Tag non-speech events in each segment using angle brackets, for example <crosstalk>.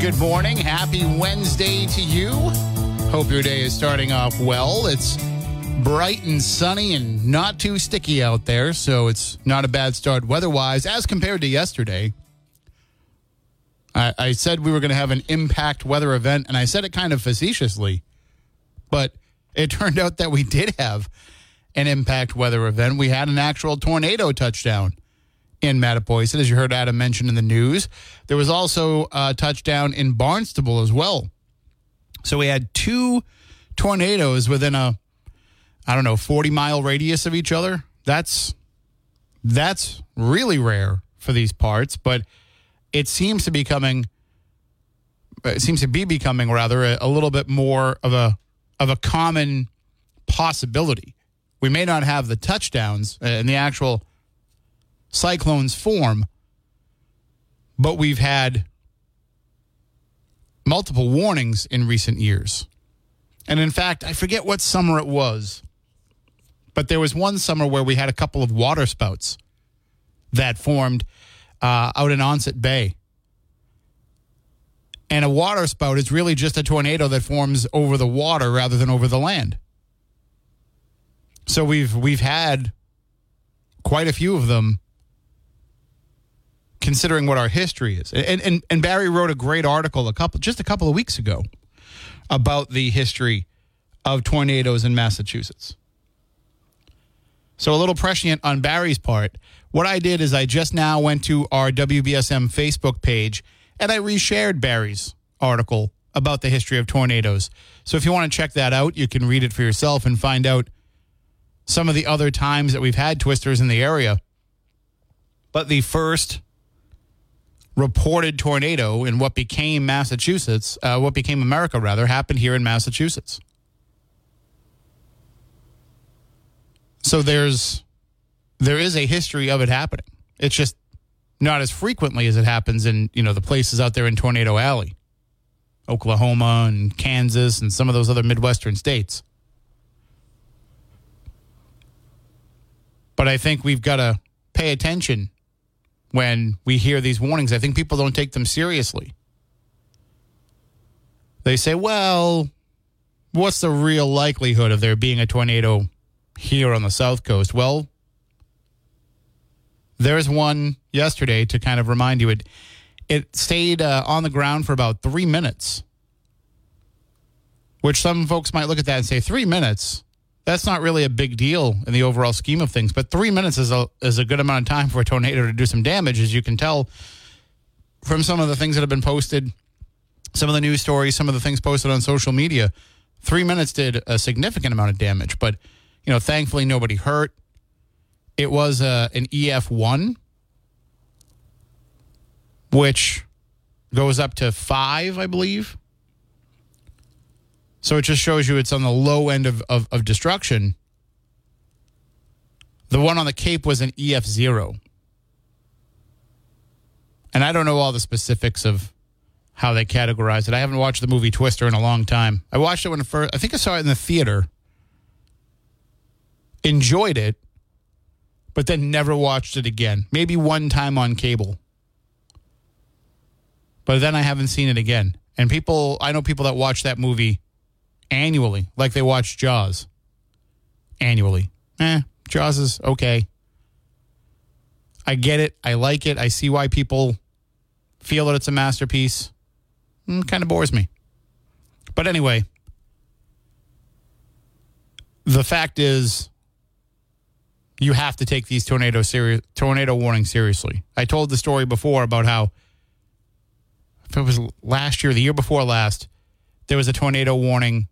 Good morning. Happy Wednesday to you. Hope your day is starting off well. It's bright and sunny and not too sticky out there, so it's not a bad start weather wise as compared to yesterday. I, I said we were going to have an impact weather event, and I said it kind of facetiously, but it <laughs> turned out that we did have an impact weather event. We had an actual tornado touchdown in Mattapoisett, as you heard Adam mention in the news. There was also a touchdown in Barnstable as well. So we had two tornadoes within a, I don't know, 40 mile radius of each other. That's that's really rare for these parts, but it seems to be coming. It seems to be becoming rather a, a little bit more of a of a common possibility. We may not have the touchdowns uh, and the actual cyclones form, but we've had multiple warnings in recent years. And in fact, I forget what summer it was, but there was one summer where we had a couple of water spouts that formed uh, out in Onset Bay. And a water spout is really just a tornado that forms over the water rather than over the land. So we've we've had quite a few of them considering what our history is. And, and and Barry wrote a great article a couple just a couple of weeks ago about the history of tornadoes in Massachusetts. So a little prescient on Barry's part. What I did is I just now went to our WBSM Facebook page and I reshared Barry's article about the history of tornadoes. So if you want to check that out, you can read it for yourself and find out some of the other times that we've had twisters in the area. But the first reported tornado in what became Massachusetts, uh, what became America rather, happened here in Massachusetts. So there's there is a history of it happening. It's just not as frequently as it happens in you know the places out there in Tornado Alley, Oklahoma and Kansas and some of those other Midwestern states. But I think we've got to pay attention when we hear these warnings. I think people don't take them seriously. They say, well, what's the real likelihood of there being a tornado here on the South Coast? Well, there's one yesterday to kind of remind you. It, it stayed uh, on the ground for about three minutes, which some folks might look at that and say, three minutes? That's not really a big deal in the overall scheme of things. But three minutes is a is a good amount of time for a tornado to do some damage, as you can tell from some of the things that have been posted, some of the news stories, some of the things posted on social media. Three minutes did a significant amount of damage, but you know, thankfully nobody hurt. It was uh, an EF one, which goes up to five, I believe. So it just shows you it's on the low end of, of, of destruction. The one on the Cape was an EF0. And I don't know all the specifics of how they categorize it. I haven't watched the movie Twister in a long time. I watched it when it first, I think I saw it in the theater, enjoyed it, but then never watched it again. Maybe one time on cable. But then I haven't seen it again. And people, I know people that watch that movie annually, like they watch Jaws annually. Eh, Jaws is okay. I get it. I like it. I see why people feel that it's a masterpiece. Mm, kind of bores me. But anyway, the fact is, you have to take these tornado seri- tornado warnings seriously. I told the story before about how if it was last year, the year before last, there was a tornado warning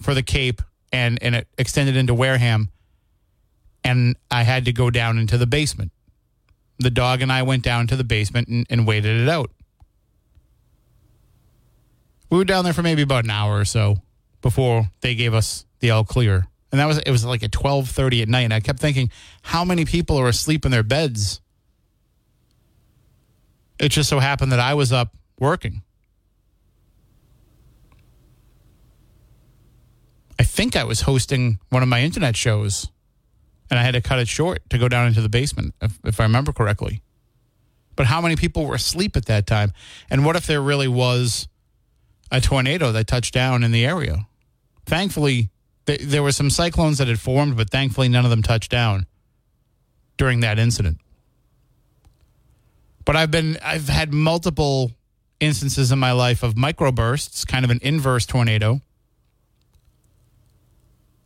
for the Cape and and it extended into Wareham, and I had to go down into the basement. The dog and I went down to the basement and, and waited it out. We were down there for maybe about an hour or so before they gave us the all clear. And that was it was like at 12:30 at night and I kept thinking how many people are asleep in their beds? It just so happened that I was up working. Think I was hosting one of my internet shows and I had to cut it short to go down into the basement if, if I remember correctly. But how many people were asleep at that time? And what if there really was a tornado that touched down in the area? Thankfully, th- there were some cyclones that had formed, but thankfully none of them touched down during that incident. But I've been I've had multiple instances in my life of microbursts, kind of an inverse tornado.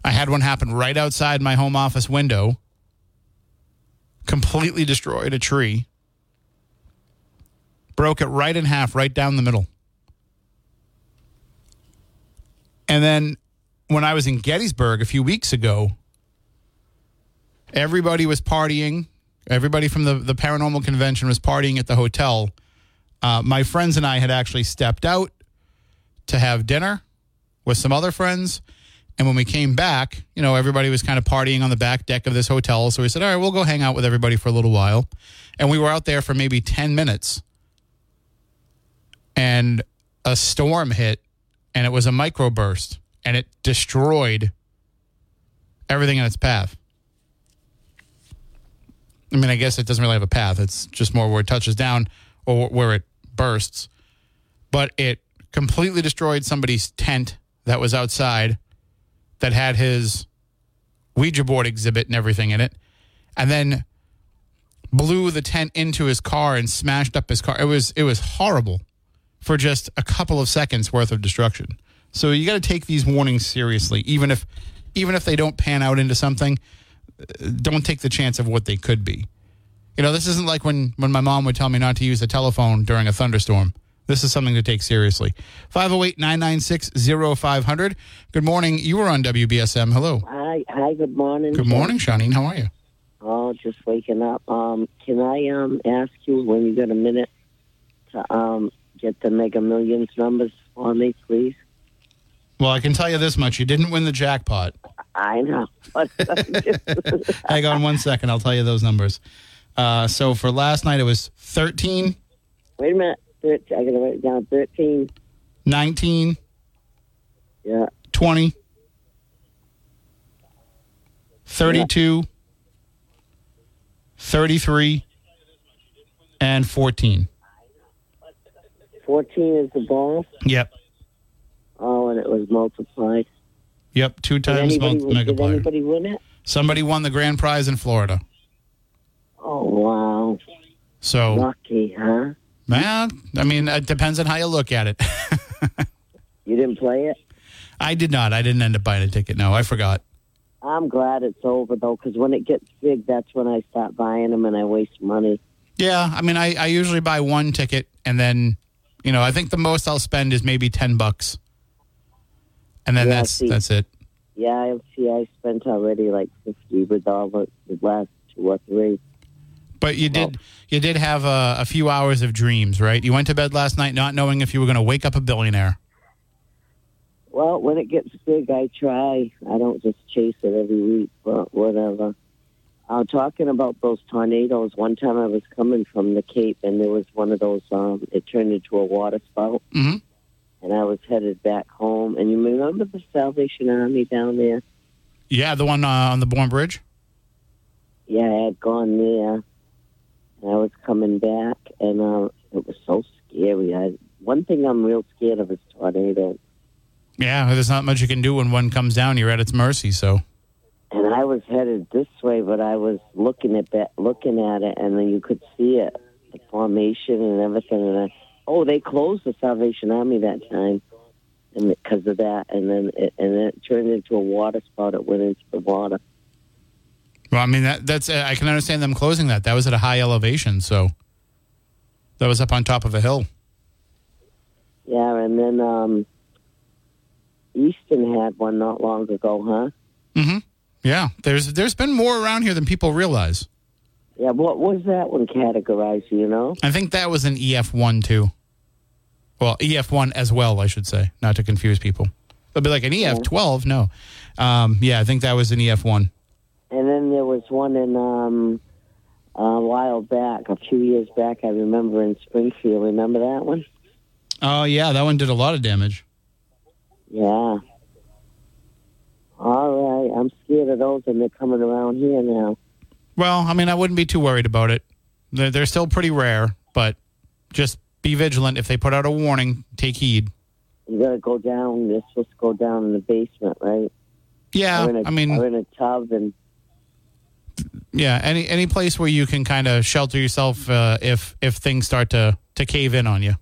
I had one happen right outside my home office window. Completely destroyed a tree. Broke it right in half, right down the middle. And then when I was in Gettysburg a few weeks ago, everybody was partying. Everybody from the, the paranormal convention was partying at the hotel. Uh, my friends and I had actually stepped out to have dinner with some other friends. And when we came back, you know, everybody was kind of partying on the back deck of this hotel. So we said, all right, we'll go hang out with everybody for a little while. And we were out there for maybe 10 minutes. And a storm hit, and it was a microburst, and it destroyed everything in its path. I mean, I guess it doesn't really have a path. It's just more where it touches down or where it bursts. But it completely destroyed somebody's tent that was outside that had his Ouija board exhibit and everything in it, and then blew the tent into his car and smashed up his car. It was it was horrible for just a couple of seconds worth of destruction. So you got to take these warnings seriously, even if even if they don't pan out into something. Uh, don't take the chance of what they could be. You know, this isn't like when when my mom would tell me not to use the telephone during a thunderstorm. This is something to take seriously. 508 996 0500. Good morning. You were on WBSM. Hello. Hi, hi. Good morning. Good morning, Shanine. How are you? Oh, just waking up. Um, can I um ask you when you got a minute to um get the Mega Millions numbers for me, please? Well, I can tell you this much. You didn't win the jackpot. I know. <laughs> <laughs> Hang on one second. I'll tell you those numbers. Uh, so for last night, it was 13, Wait a minute. 13, I write it down. Thirteen. 19, Yeah. 20, 32, 33, and 14. Fourteen is the ball. Yep. Oh, and it was multiplied. Yep. Two Did times anybody, mul- did anybody win it? Somebody won the grand prize in Florida. Oh wow. So, Lucky, huh? Man, I mean, it depends on how you look at it. <laughs> You didn't play it. I did not. I didn't end up buying a ticket. No, I forgot. I'm glad it's over though, because when it gets big, that's when I stop buying them and I waste money. Yeah, I mean, I, I usually buy one ticket and then, you know, I think the most I'll spend is maybe ten bucks, and then Yeah, that's see. that's it. Yeah, I see. I spent already like fifty with all the, the last two or three. But you did you did have a, a few hours of dreams, right? You went to bed last night not knowing if you were going to wake up a billionaire. Well, when it gets big, I try. I don't just chase it every week, but whatever. Uh, talking about those tornadoes, one time I was coming from the Cape, and there was one of those. Um, it turned into a water spout, hmm and I was headed back home. And you remember the Salvation Army down there? Yeah, the one uh, on the Bourne Bridge. Yeah, I had gone there, and I was coming back, and uh, it was so scary. I one thing I'm real scared of is tornadoes. Yeah, there's not much you can do when one comes down. You're at its mercy. So And I was headed this way, but I was looking at that, looking at it, and then you could see it, the formation and everything. And I, oh, they closed the Salvation Army that time, and because of that, and then it, and then it turned into a water spout. It went into the water. Well, I mean that that's uh, I can understand them closing that. That was at a high elevation, so that was up on top of a hill. Yeah, and then um, Easton had one not long ago, huh? Mm-hmm. Yeah, there's there's been more around here than people realize. Yeah, what was that one categorized? You know? I think that was an EF one too. Well, EF one as well, I should say, not to confuse people. It'll be like an EF twelve. No, um, yeah, I think that was an EF one. And then there was one in um, a while back, a few years back. I remember in Springfield. Remember that one? Oh yeah, that one did a lot of damage. Yeah. All right, I'm scared of those, and they're coming around here now. Well, I mean, I wouldn't be too worried about it. They're, they're still pretty rare, but just be vigilant. If they put out a warning, take heed. You got to go down. They're supposed to go down in the basement, right? Yeah, a, I mean, or in a tub, and yeah, any any place where you can kind of shelter yourself uh, if if things start to to cave in on you.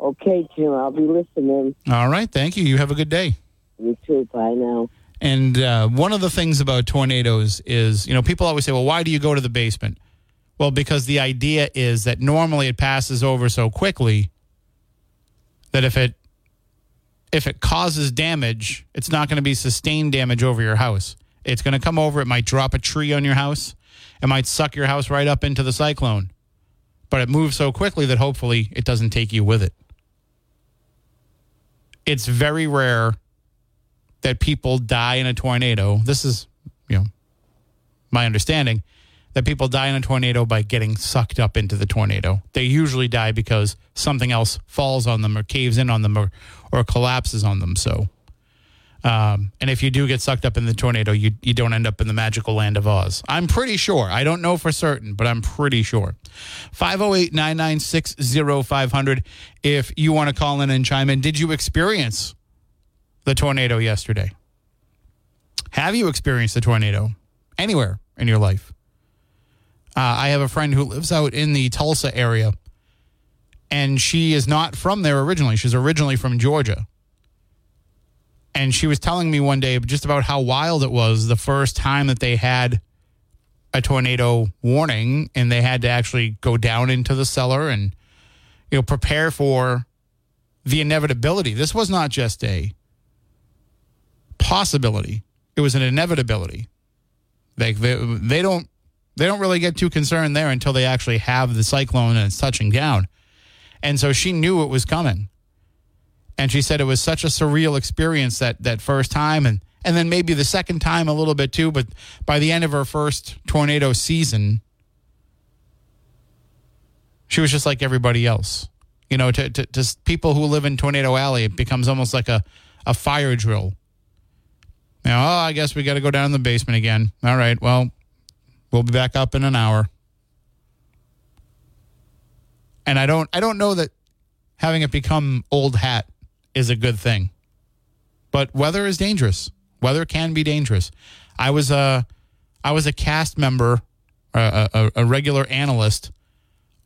okay, Jim, I'll be listening. All right, thank you. You have a good day. You too. Bye now. And uh, one of the things about tornadoes is, you know, people always say, well, why do you go to the basement? Well, because the idea is that normally it passes over so quickly that if it if it causes damage, it's not going to be sustained damage over your house. It's going to come over. It might drop a tree on your house. It might suck your house right up into the cyclone. But it moves so quickly that hopefully it doesn't take you with it. It's very rare that people die in a tornado. This is, you know, my understanding that people die in a tornado by getting sucked up into the tornado. They usually die because something else falls on them or caves in on them or, or collapses on them. So, um, and if you do get sucked up in the tornado, you, you don't end up in the magical land of Oz. I'm pretty sure. I don't know for certain, but I'm pretty sure. 508 996 0500 if you want to call in and chime in. Did you experience the tornado yesterday? Have you experienced a tornado anywhere in your life? Uh, I have a friend who lives out in the Tulsa area, and she is not from there originally. She's originally from Georgia. And she was telling me one day just about how wild it was the first time that they had a tornado warning, and they had to actually go down into the cellar and you know prepare for the inevitability. This was not just a possibility; it was an inevitability. Like they, they don't they don't really get too concerned there until they actually have the cyclone and it's touching down. And so she knew it was coming. And she said it was such a surreal experience that that first time and and then maybe the second time a little bit too, but by the end of her first tornado season, she was just like everybody else. You know, to, to, to people who live in Tornado Alley, it becomes almost like a, a fire drill. Now, oh, I guess we got to go down in the basement again. All right, well, We'll be back up in an hour. And I don't I don't know that having it become old hat is a good thing. But weather is dangerous. Weather can be dangerous. I was a I was a cast member, a, a, a regular analyst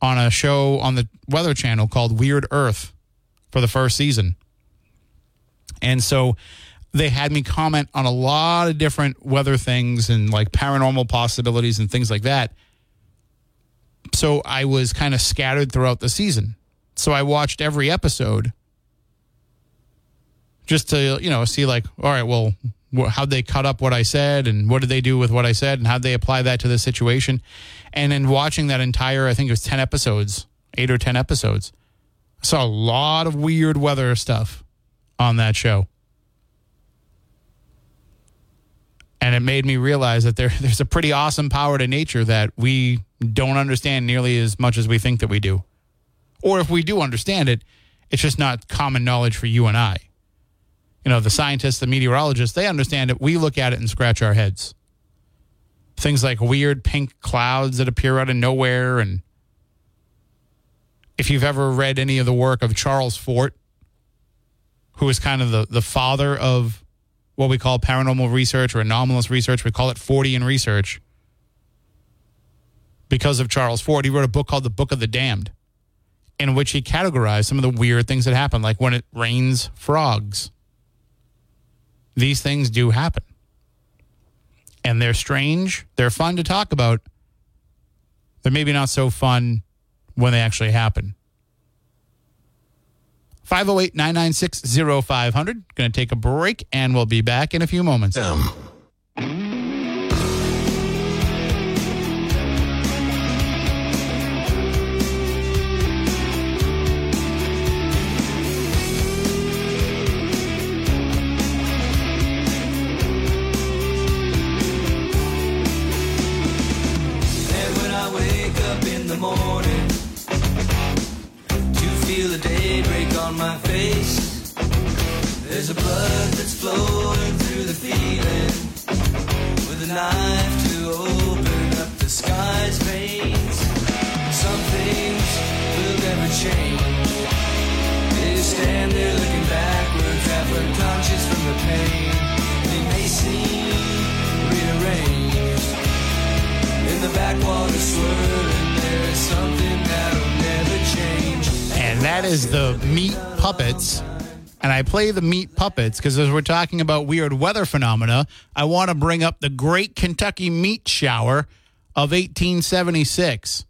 on a show on the Weather Channel called Weird Earth for the first season. And so they had me comment on a lot of different weather things and like paranormal possibilities and things like that. So I was kind of scattered throughout the season. So I watched every episode just to, you know, see like, all right, well, how'd they cut up what I said and what did they do with what I said and how'd they apply that to the situation? And in watching that entire, I think it was 10 episodes, eight or 10 episodes, I saw a lot of weird weather stuff on that show. and it made me realize that there <laughs> there's a pretty awesome power to nature that we don't understand nearly as much as we think that we do. Or if we do understand it, it's just not common knowledge for you and I. You know, the scientists, the meteorologists, they understand it. We look at it and scratch our heads. Things like weird pink clouds that appear out of nowhere and if you've ever read any of the work of Charles Fort, who is kind of the, the father of what we call paranormal research or anomalous research, we call it Fortean research. Because of Charles Fort, he wrote a book called The Book of the Damned, in which he categorized some of the weird things that happen, like when it rains frogs. These things do happen. And they're strange. They're fun to talk about. They're maybe not so fun when they actually happen. 508 996 0500. Going to take a break and we'll be back in a few moments. M. play the Meat Puppets because as we're talking about weird weather phenomena, I want to bring up the Great Kentucky Meat Shower of 1876.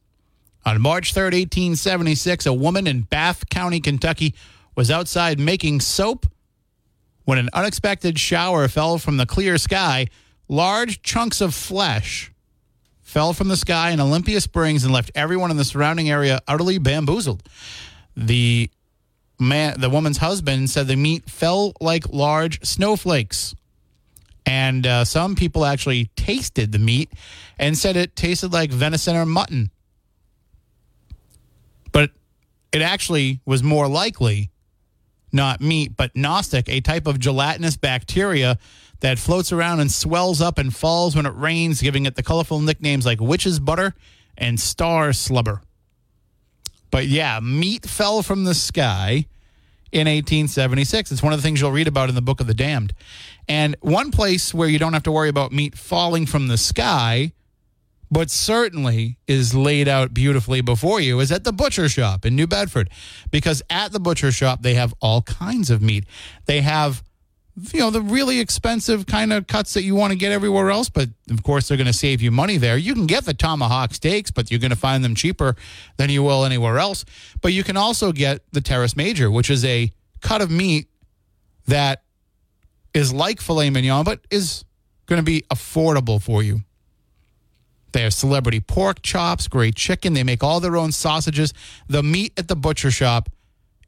On March 3rd, 1876, a woman in Bath County, Kentucky was outside making soap when an unexpected shower fell from the clear sky. Large chunks of flesh fell from the sky in Olympia Springs and left everyone in the surrounding area utterly bamboozled. The man, the woman's husband, said the meat fell like large snowflakes, and uh, some people actually tasted the meat and said it tasted like venison or mutton. But it actually was more likely not meat, but Nostoc, a type of gelatinous bacteria that floats around and swells up and falls when it rains, giving it the colorful nicknames like witch's butter and star slubber. But yeah, meat fell from the sky in 1876. It's one of the things you'll read about in the Book of the Damned. And one place where you don't have to worry about meat falling from the sky, but certainly is laid out beautifully before you, is at the butcher shop in New Bedford. Because at the butcher shop, they have all kinds of meat. They have you know the really expensive kind of cuts that you want to get everywhere else but of course they're going to save you money there. You can get the tomahawk steaks but you're going to find them cheaper than you will anywhere else. But you can also get the teres major which is a cut of meat that is like filet mignon but is going to be affordable for you. They have celebrity pork chops great chicken. They make all their own sausages. The meat at the butcher shop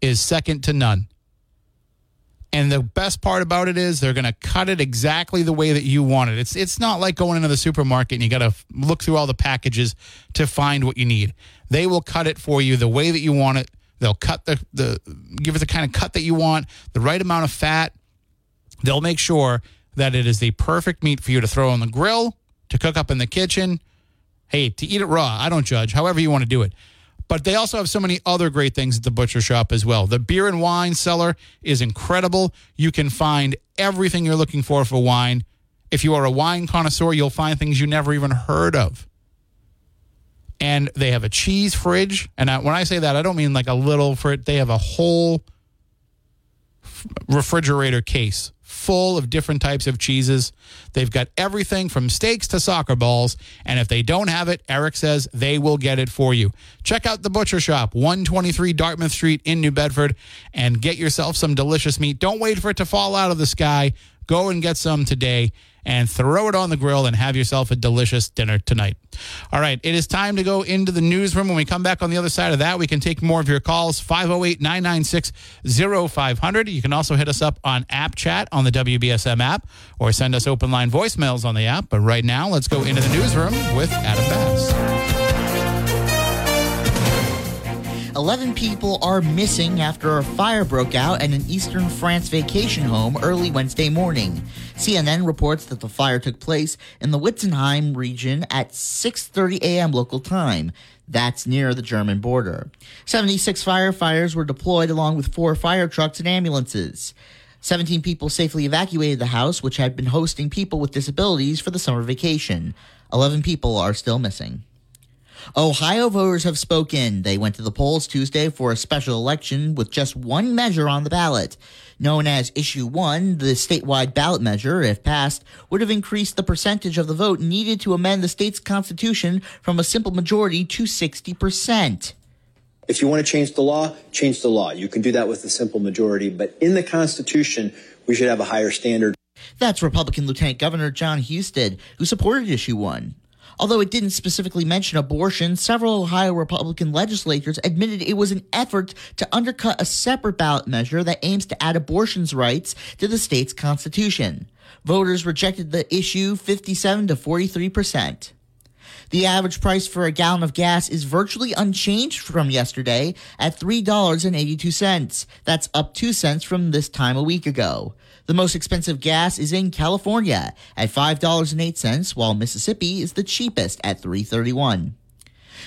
is second to none and the best part about it is they're going to cut it exactly the way that you want it. It's it's not like going into the supermarket and you got to look through all the packages to find what you need. They will cut it for you the way that you want it. They'll cut the the give it the kind of cut that you want, the right amount of fat. They'll make sure that it is the perfect meat for you to throw on the grill, to cook up in the kitchen. Hey, to eat it raw, I don't judge. However you want to do it. But they also have so many other great things at the butcher shop as well. The beer and wine cellar is incredible. You can find everything you're looking for for wine. If you are a wine connoisseur, you'll find things you never even heard of. And they have a cheese fridge. And I, when I say that, I don't mean like a little fridge. They have a whole refrigerator case full of different types of cheeses. They've got everything from steaks to soccer balls. And if they don't have it, Eric says they will get it for you. Check out the Butcher Shop, 123 Dartmouth Street in New Bedford, and get yourself some delicious meat. Don't wait for it to fall out of the sky. Go and get some today and throw it on the grill and have yourself a delicious dinner tonight. All right, it is time to go into the newsroom. When we come back on the other side of that, we can take more of your calls 508 996 0500. You can also hit us up on app chat on the WBSM app or send us open line voicemails on the app. But right now, let's go into the newsroom with Adam Bass. 11 people are missing after a fire broke out at an eastern France vacation home early Wednesday morning. CNN reports that the fire took place in the Wintzenheim region at 6:30 a.m. local time. That's near the German border. 76 firefighters were deployed along with four fire trucks and ambulances. 17 people safely evacuated the house, which had been hosting people with disabilities for the summer vacation. 11 people are still missing. Ohio voters have spoken. They went to the polls Tuesday for a special election with just one measure on the ballot. Known as Issue 1, the statewide ballot measure, if passed, would have increased the percentage of the vote needed to amend the state's constitution from a simple majority to 60%. If you want to change the law, change the law. You can do that with a simple majority, but in the Constitution, we should have a higher standard. That's Republican Lieutenant Governor Jon Husted, who supported Issue 1. Although it didn't specifically mention abortion, several Ohio Republican legislators admitted it was an effort to undercut a separate ballot measure that aims to add abortion's rights to the state's constitution. Voters rejected the issue 57 to 43 percent. The average price for a gallon of gas is virtually unchanged from yesterday at $3.82. That's up 2 cents from this time a week ago. The most expensive gas is in California at $5.08, while Mississippi is the cheapest at 3.31.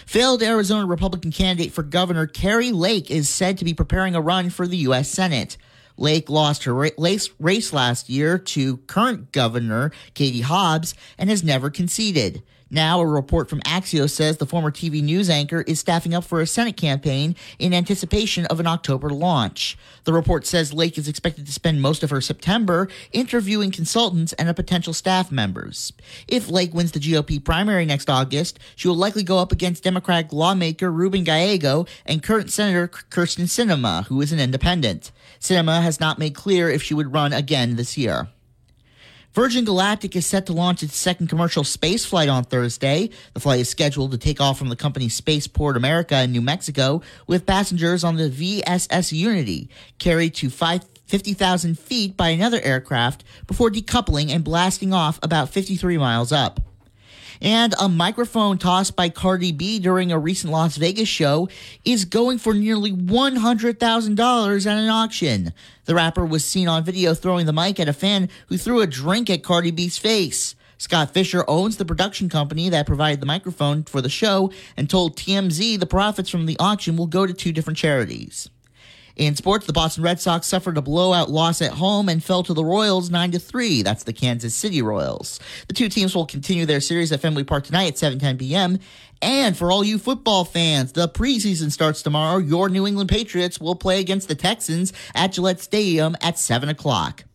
Failed Arizona Republican candidate for governor Kari Lake is said to be preparing a run for the U.S. Senate. Lake lost her race last year to current governor Katie Hobbs and has never conceded. Now, a report from Axios says the former TV news anchor is staffing up for a Senate campaign in anticipation of an October launch. The report says Lake is expected to spend most of her September interviewing consultants and potential staff members. If Lake wins the GOP primary next August, she will likely go up against Democratic lawmaker Ruben Gallego and current Senator Kyrsten Sinema, who is an independent. Sinema has not made clear if she would run again this year. Virgin Galactic is set to launch its second commercial space flight on Thursday. The flight is scheduled to take off from the company's Spaceport America in New Mexico with passengers on the VSS Unity, carried to 50,000 feet by another aircraft before decoupling and blasting off about 53 miles up and a microphone tossed by Cardi B during a recent Las Vegas show is going for nearly $100,000 at an auction. The rapper was seen on video throwing the mic at a fan who threw a drink at Cardi B's face. Scott Fisher owns the production company that provided the microphone for the show and told TMZ the profits from the auction will go to two different charities. In sports, the Boston Red Sox suffered a blowout loss at home and fell to the Royals 9 to 3. That's the Kansas City Royals. The two teams will continue their series at Fenway Park tonight at 7:10 p.m. And for all you football fans, the preseason starts tomorrow. Your New England Patriots will play against the Texans at Gillette Stadium at 7 o'clock.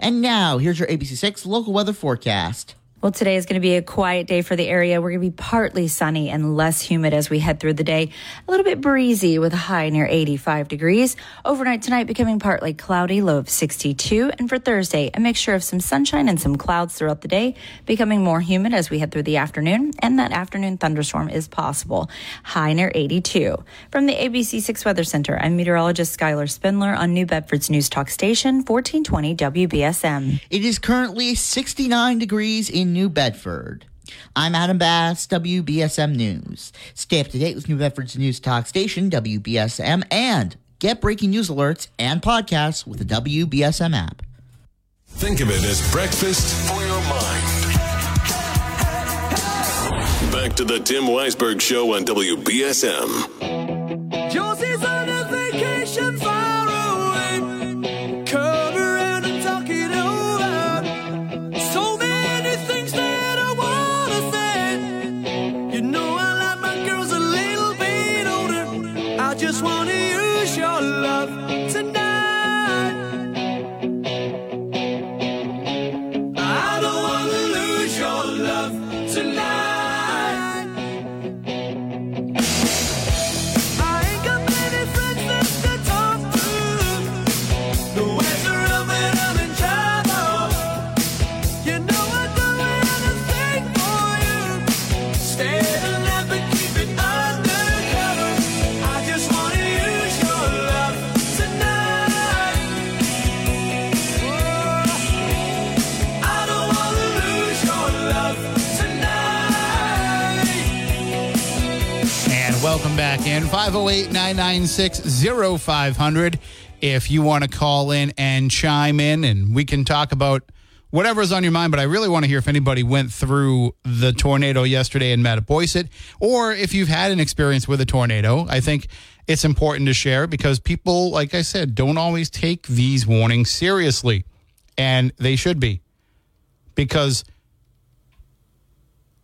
And now, here's your ABC6 local weather forecast. Well, today is going to be a quiet day for the area. We're going to be partly sunny and less humid as we head through the day. A little bit breezy with a high near 85 degrees. Overnight tonight becoming partly cloudy, low of 62. And for Thursday, a mixture of some sunshine and some clouds throughout the day, becoming more humid as we head through the afternoon. And that afternoon thunderstorm is possible. High near 82. From the ABC6 Weather Center, I'm meteorologist Skylar Spindler on New Bedford's News Talk Station, 1420 WBSM. It is currently 69 degrees in New Bedford. I'm Adam Bass, WBSM News. Stay up to date with New Bedford's news talk station, WBSM, and get breaking news alerts and podcasts with the WBSM app. Think of it as breakfast for your mind. Back to the Tim Weisberg Show on WBSM. Come back in. 508 996 0500 if you want to call in and chime in, and we can talk about whatever's on your mind. But I really want to hear if anybody went through the tornado yesterday in Mattapoisett, or if you've had an experience with a tornado. I think it's important to share because people, like I said, don't always take these warnings seriously, and they should be because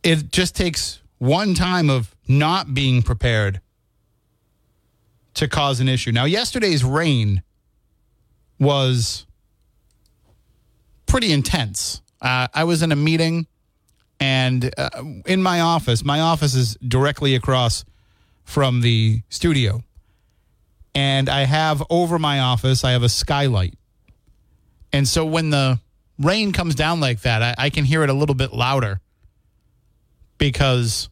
it just takes one time of not being prepared to cause an issue. Now, yesterday's rain was pretty intense. Uh, I was in a meeting and uh, in my office, my office is directly across from the studio. And I have over my office, I have a skylight. And so when the rain comes down like that, I, I can hear it a little bit louder because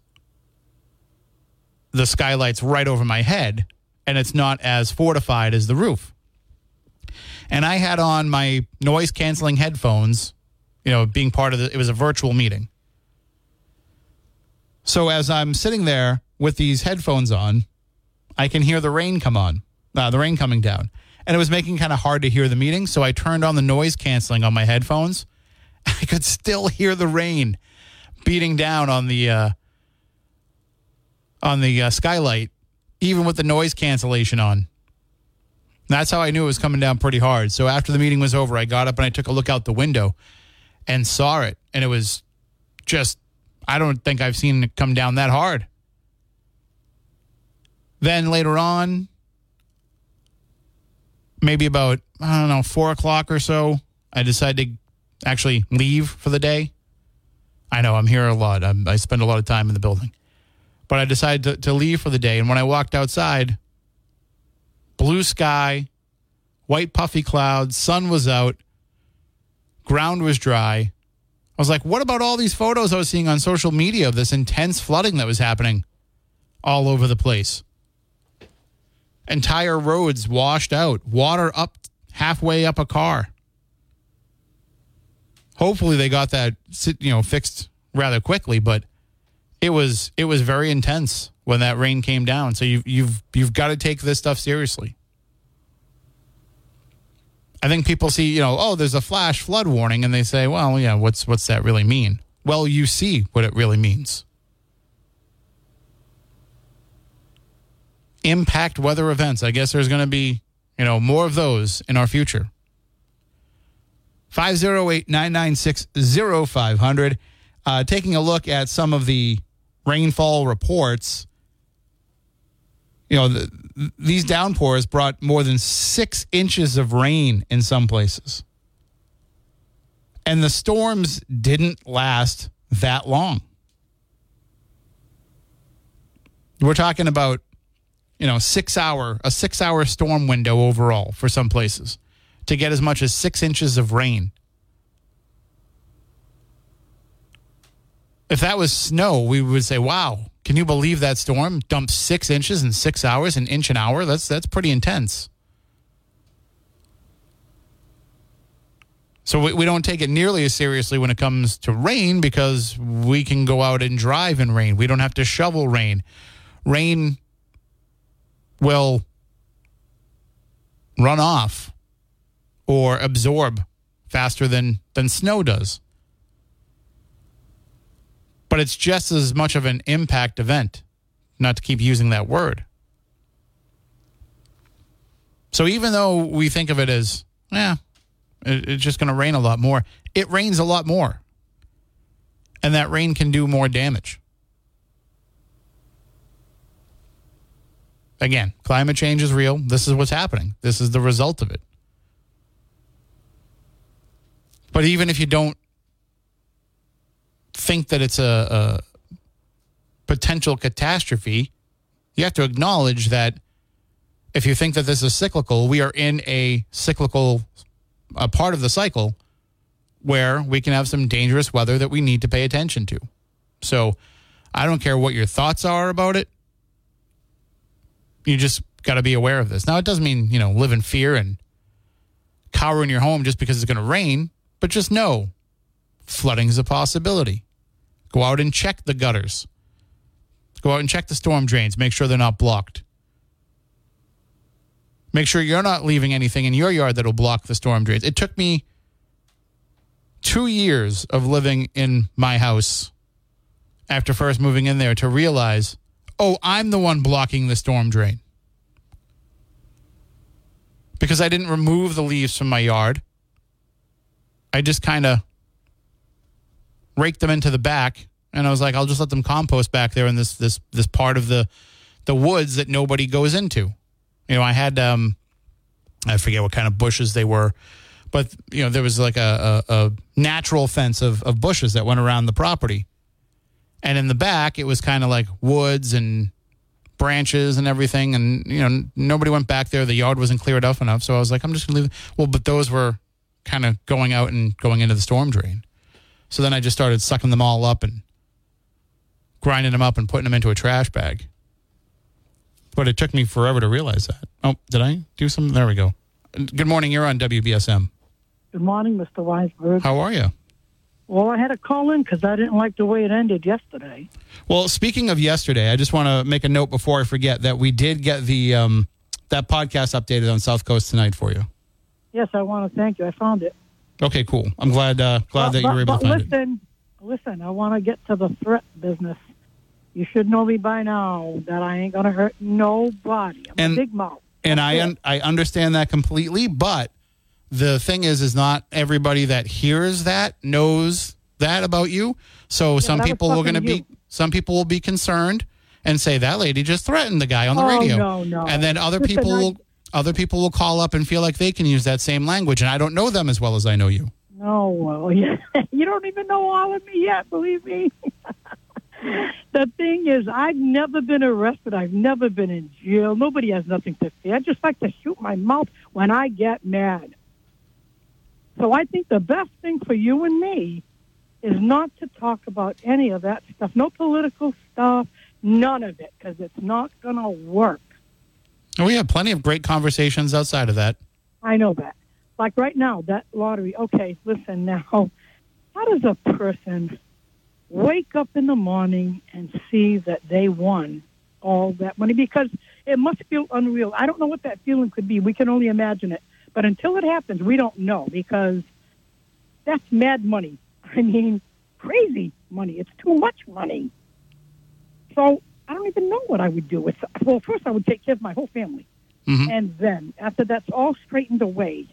the skylight's right over my head and it's not as fortified as the roof. And I had on my noise canceling headphones, you know, being part of the, it was a virtual meeting. So as I'm sitting there with these headphones on, I can hear the rain come on, uh, the rain coming down. And it was making kind of hard to hear the meeting. So I turned on the noise canceling on my headphones. <laughs> I could still hear the rain beating down on the, uh, on the uh, skylight, even with the noise cancellation on. That's how I knew it was coming down pretty hard. So after the meeting was over, I got up and I took a look out the window and saw it. And it was just, I don't think I've seen it come down that hard. Then later on, maybe about, I don't know, four o'clock or so, I decided to actually leave for the day. I know I'm here a lot. I'm, I spend a lot of time in the building. But I decided to, to leave for the day. And when I walked outside, blue sky, white puffy clouds, sun was out, ground was dry. I was like, what about all these photos I was seeing on social media of this intense flooding that was happening all over the place? Entire roads washed out, water up halfway up a car. Hopefully they got that you know fixed rather quickly, but it was it was very intense when that rain came down. So you you've you've got to take this stuff seriously. I think people see, you know, oh, there's a flash flood warning, and they say, well, yeah, what's what's that really mean? Well, you see what it really means. Impact weather events. I guess there's going to be, you know, more of those in our future. 508 996 0500. Uh, taking a look at some of the rainfall reports, you know, the, these downpours brought more than six inches of rain in some places. And the storms didn't last that long. We're talking about, you know, six hour, a six hour storm window overall for some places to get as much as six inches of rain. If that was snow, we would say, wow, can you believe that storm dumped six inches in six hours, an inch an hour? That's that's pretty intense. So we, we don't take it nearly as seriously when it comes to rain because we can go out and drive in rain. We don't have to shovel rain. Rain will run off or absorb faster than than snow does but it's just as much of an impact event, not to keep using that word. So even though we think of it as, yeah, it's just going to rain a lot more, it rains a lot more. And that rain can do more damage. Again, climate change is real. This is what's happening. This is the result of it. But even if you don't think that it's a, a potential catastrophe, you have to acknowledge that if you think that this is cyclical, we are in a cyclical a part of the cycle where we can have some dangerous weather that we need to pay attention to. So I don't care what your thoughts are about it. You just got to be aware of this. Now, it doesn't mean, you know, live in fear and cower in your home just because it's going to rain, but just know flooding is a possibility. Go out and check the gutters. Go out and check the storm drains. Make sure they're not blocked. Make sure you're not leaving anything in your yard that'll block the storm drains. It took me two years of living in my house after first moving in there to realize, oh, I'm the one blocking the storm drain. Because I didn't remove the leaves from my yard. I just kind of raked them into the back and I was like, I'll just let them compost back there in this this this part of the the woods that nobody goes into. You know, I had um I forget what kind of bushes they were, but you know, there was like a, a, a natural fence of, of bushes that went around the property. And in the back it was kind of like woods and branches and everything and you know nobody went back there the yard wasn't cleared up enough so i was like i'm just gonna leave well but those were kind of going out and going into the storm drain so then i just started sucking them all up and grinding them up and putting them into a trash bag but it took me forever to realize that oh did i do something there we go good morning you're on wbsm Good morning, Mr. Weisberg. how are you Well, I had to call in because I didn't like the way it ended yesterday. Well, speaking of yesterday, I just want to make a note before I forget that we did get the um, that podcast updated on South Coast tonight for you. Yes, I want to thank you. I found it. Okay, cool. I'm glad uh, glad that you were able but to find it. listen, listen, I want to get to the threat business. You should know me by now that I ain't going to hurt nobody. I'm And- a big mouth. And I un- I understand that completely, but the thing is, is not everybody that hears that knows that about you. So some but I was people are going to to be some people will be concerned and say that lady just threatened the guy on the Oh, radio. no, no. And then other Listen, people I- will other people will call up and feel like they can use that same language, and I don't know them as well as I know you. No, well, <laughs> you don't even know all of me yet, believe me. <laughs> the thing is, I've never been arrested. I've never been in jail. Nobody has nothing to fear. I just like to shoot my mouth when I get mad. So I think the best thing for you and me is not to talk about any of that stuff. No political stuff, none of it, because it's not going to work. And we have plenty of great conversations outside of that. I know that. Like right now, that lottery. Okay, listen now. How does a person wake up in the morning and see that they won all that money? Because it must feel unreal. I don't know what that feeling could be. We can only imagine it. But until it happens, we don't know because that's mad money. <laughs> I mean, crazy money. It's too much money. So I don't even know what I would do with. Well, first I would take care of my whole family. Mhm. And then, after that's all straightened away,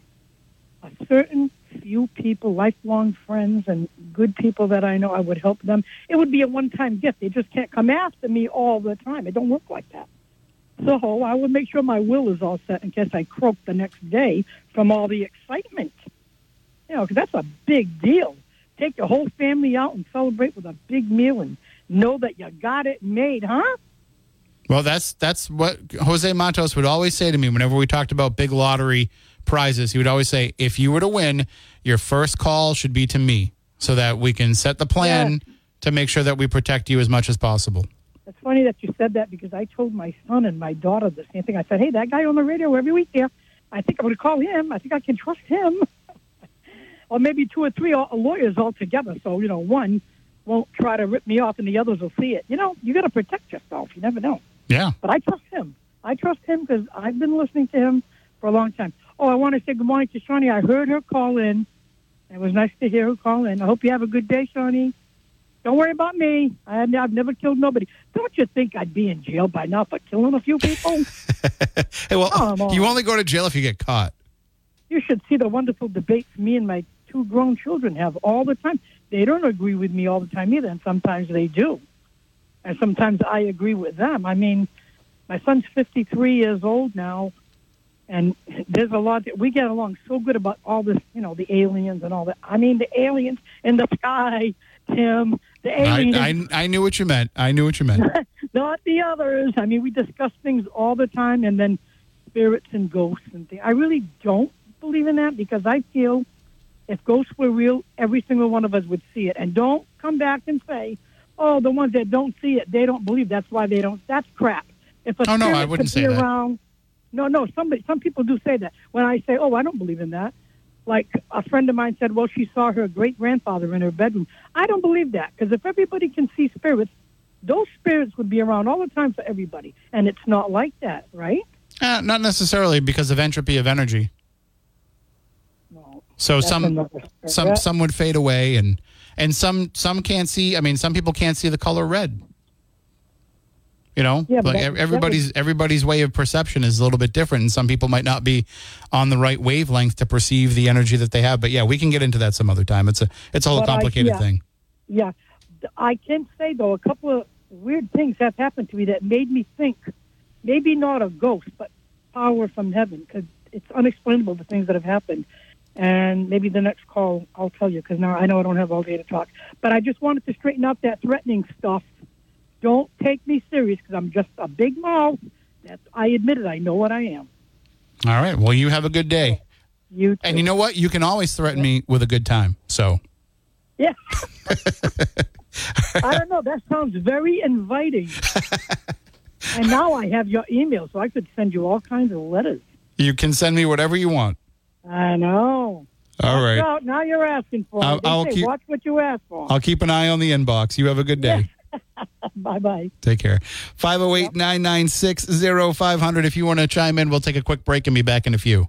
a certain few people, lifelong friends and good people that I know, I would help them. It would be a one-time gift. They just can't come after me all the time. It don't work like that. So I would make sure my will is all set in case I croak the next day from all the excitement. You know, 'cause that's a big deal. Take your whole family out and celebrate with a big meal and know that you got it made, huh? Well, that's that's what Jose Matos would always say to me whenever we talked about big lottery prizes. He would always say, "If you were to win, your first call should be to me, so that we can set the plan to make sure that we protect you as much as possible." It's funny that you said that because I told my son and my daughter the same thing. I said, "Hey, that guy on the radio every week there, I think I'm going to call him. I think I can trust him." <laughs> or maybe two or three lawyers all together. So you know, one won't try to rip me off, and the others will see it. You know, you got to protect yourself. You never know. Yeah. But I trust him. I trust him because I've been listening to him for a long time. Oh, I want to say good morning to Shawnee. I heard her call in. It was nice to hear her call in. I hope you have a good day, Shawnee. Don't worry about me. I, I've never killed nobody. Don't you think I'd be in jail by now for killing a few people? <laughs> Hey, well, you only go to jail if you get caught. you should see the wonderful debates me and my two grown children have all the time. They don't agree with me all the time either, and sometimes they do. And sometimes I agree with them. I mean, my son's 53 years old now, and there's a lot that we get along so good about all this, you know, the aliens and all that. I mean, the aliens in the sky, Tim, the I, aliens, I I knew what you meant. I knew what you meant. <laughs> not the others. I mean, we discuss things all the time, and then spirits and ghosts and things. I really don't believe in that because I feel if ghosts were real, every single one of us would see it. And don't come back and say, "Oh, the ones that don't see it, they don't believe. That's why they don't." That's crap. If a Oh, no, I wouldn't say be that. no, no, somebody, some people do say that. When I say, "Oh, I don't believe in that," like a friend of mine said, "Well, she saw her great grandfather in her bedroom." I don't believe that because if everybody can see spirits, those spirits would be around all the time for everybody, and it's not like that, right? Uh, not necessarily because of entropy of energy. So That's some some that- some would fade away, and and some some can't see. I mean, some people can't see the color red. You know, Yeah, like that- ev- that everybody's everybody's way of perception is a little bit different, and some people might not be on the right wavelength to perceive the energy that they have. But yeah, we can get into that some other time. It's a it's a whole But I- complicated yeah. thing. Yeah, I can say though a couple of weird things have happened to me that made me think maybe not a ghost, but power from heaven because it's unexplainable the things that have happened. And maybe the next call I'll tell you because now I know I don't have all day to talk. But I just wanted to straighten out that threatening stuff. Don't take me serious because I'm just a big mouth. That I admit it. I know what I am. All right. Well, you have a good day. You And you know what? You can always threaten me with a good time. So Yeah. <laughs> I don't know. That sounds very inviting. <laughs> and now I have your email, so I could send you all kinds of letters. you can send me whatever you want. I know. All right. Now, now you're asking for it. I'll- I'll keep- watch what you ask for. I'll keep an eye on the inbox. You have a good day. <laughs> bye bye. Take care. 508 996 0500. If you want to chime in, we'll take a quick break and be back in a few.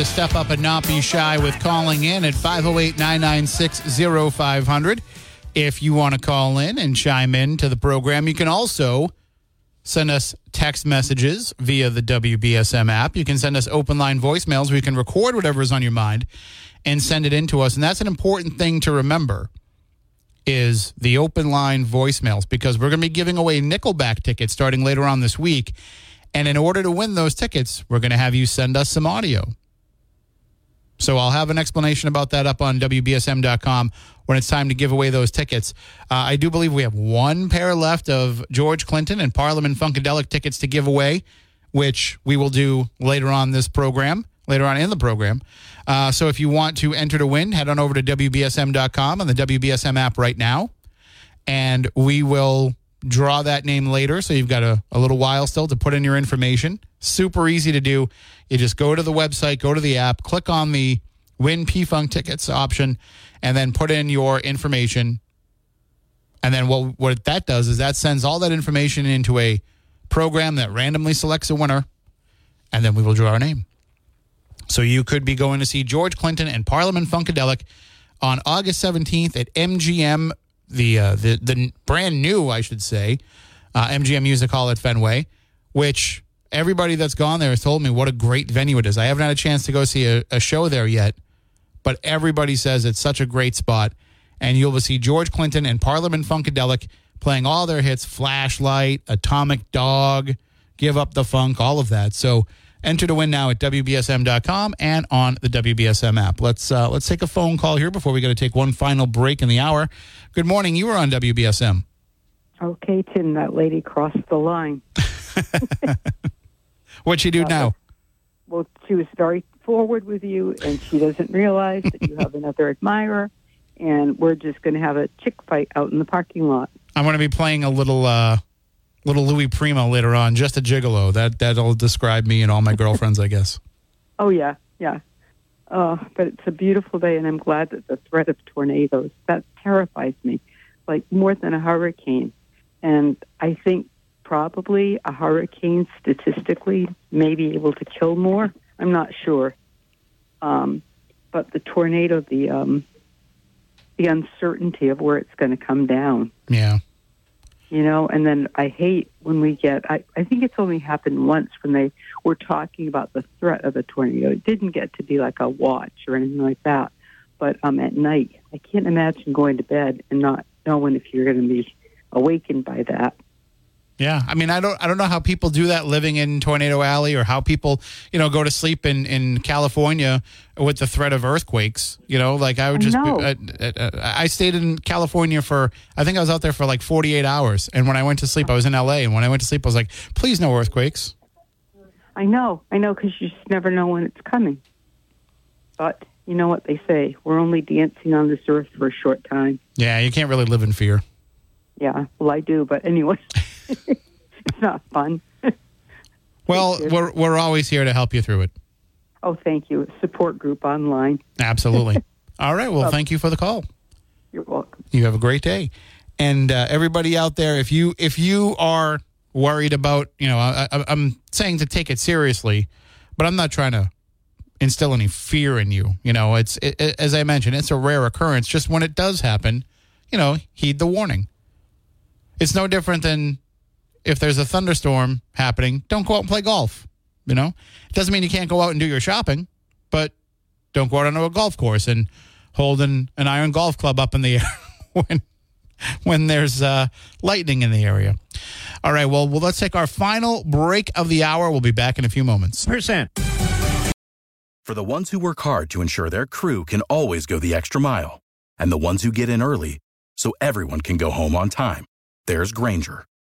To step up and not be shy with calling in at 508 996 0500. If you want to call in and chime in to the program, you can also send us text messages via the WBSM app. You can send us open line voicemails where you can record whatever is on your mind and send it in to us. And that's an important thing to remember is the open line voicemails because we're going to be giving away Nickelback tickets starting later on this week. And in order to win those tickets, we're going to have you send us some audio. So I'll have an explanation about that up on WBSM.com when it's time to give away those tickets. Uh, I do believe we have one pair left of George Clinton and Parliament Funkadelic tickets to give away, which we will do later on this program, later on in the program. Uh, so if you want to enter to win, head on over to WBSM.com and the WBSM app right now and we will draw that name later. So you've got a, a little while still to put in your information. Super easy to do. You just go to the website, go to the app, click on the win P Funk tickets option, and then put in your information. And then what, what that does is that sends all that information into a program that randomly selects a winner, and then we will draw a name. So you could be going to see George Clinton and Parliament Funkadelic on August 17th at MGM, the uh, the the brand new, I should say, uh, MGM Music Hall at Fenway, which everybody that's gone there has told me what a great venue it is. I haven't had a chance to go see a, a show there yet, but everybody says it's such a great spot. And you'll see George Clinton and Parliament Funkadelic playing all their hits Flashlight, Atomic Dog, Give Up the Funk, all of that. So enter to win now at WBSM.com and on the WBSM app. Let's uh, let's take a phone call here before we got to take one final break in the hour. Good morning. You were on WBSM. Okay, Tim, that lady crossed the line. <laughs> What you do now? Well, she was very forward with you, and she doesn't realize that you have <laughs> another admirer, and we're just going to have a chick fight out in the parking lot. I'm going to be playing a little uh, little Louis Prima later on, just a gigolo. That that'll describe me and all my girlfriends, I guess. Oh, yeah, yeah. Uh, but it's a beautiful day, and I'm glad that the threat of tornadoes, that terrifies me, like more than a hurricane. And I think probably a hurricane statistically may be able to kill more. I'm not sure. Um, but the tornado, the um, the uncertainty of where it's going to come down, Yeah. you know, and then I hate when we get, I, I think it's only happened once when they were talking about the threat of a tornado. It didn't get to be like a watch or anything like that. But um, at night, I can't imagine going to bed and not knowing if you're going to be awakened by that. Yeah, I mean, I don't, I don't know how people do that living in Tornado Alley, or how people, you know, go to sleep in in California with the threat of earthquakes. You know, like I would just, know. uh, uh, uh, I stayed in California for, I think I was out there for like forty eight hours, and when I went to sleep, I was in L.A., and when I went to sleep, I was like, please no earthquakes. I know, I know, because you just never know when it's coming. But you know what they say: we're only dancing on this earth for a short time. Yeah, you can't really live in fear. Yeah, well, I do, but anyway, <laughs> <laughs> it's not fun. <laughs> Well, we're we're always here to help you through it. Oh, thank you. Support group online. Absolutely. <laughs> All right. Well, thank you for the call. You're welcome. You have a great day, and uh, everybody out there, if you if you are worried about, you know, I, I, I'm saying to take it seriously, but I'm not trying to instill any fear in you. You know, it's it, it- as I mentioned, it's a rare occurrence. Just when it does happen, you know, heed the warning. It's no different than if there's a thunderstorm happening, don't go out and play golf. You know, it doesn't mean you can't go out and do your shopping, but don't go out onto a golf course and hold an, an iron golf club up in the <laughs> air when when there's uh, lightning in the area. All right, well, well, let's take our final break of the hour. We'll be back in a few moments. Percent. For the ones who work hard to ensure their crew can always go the extra mile, and the ones who get in early so everyone can go home on time, there's Grainger,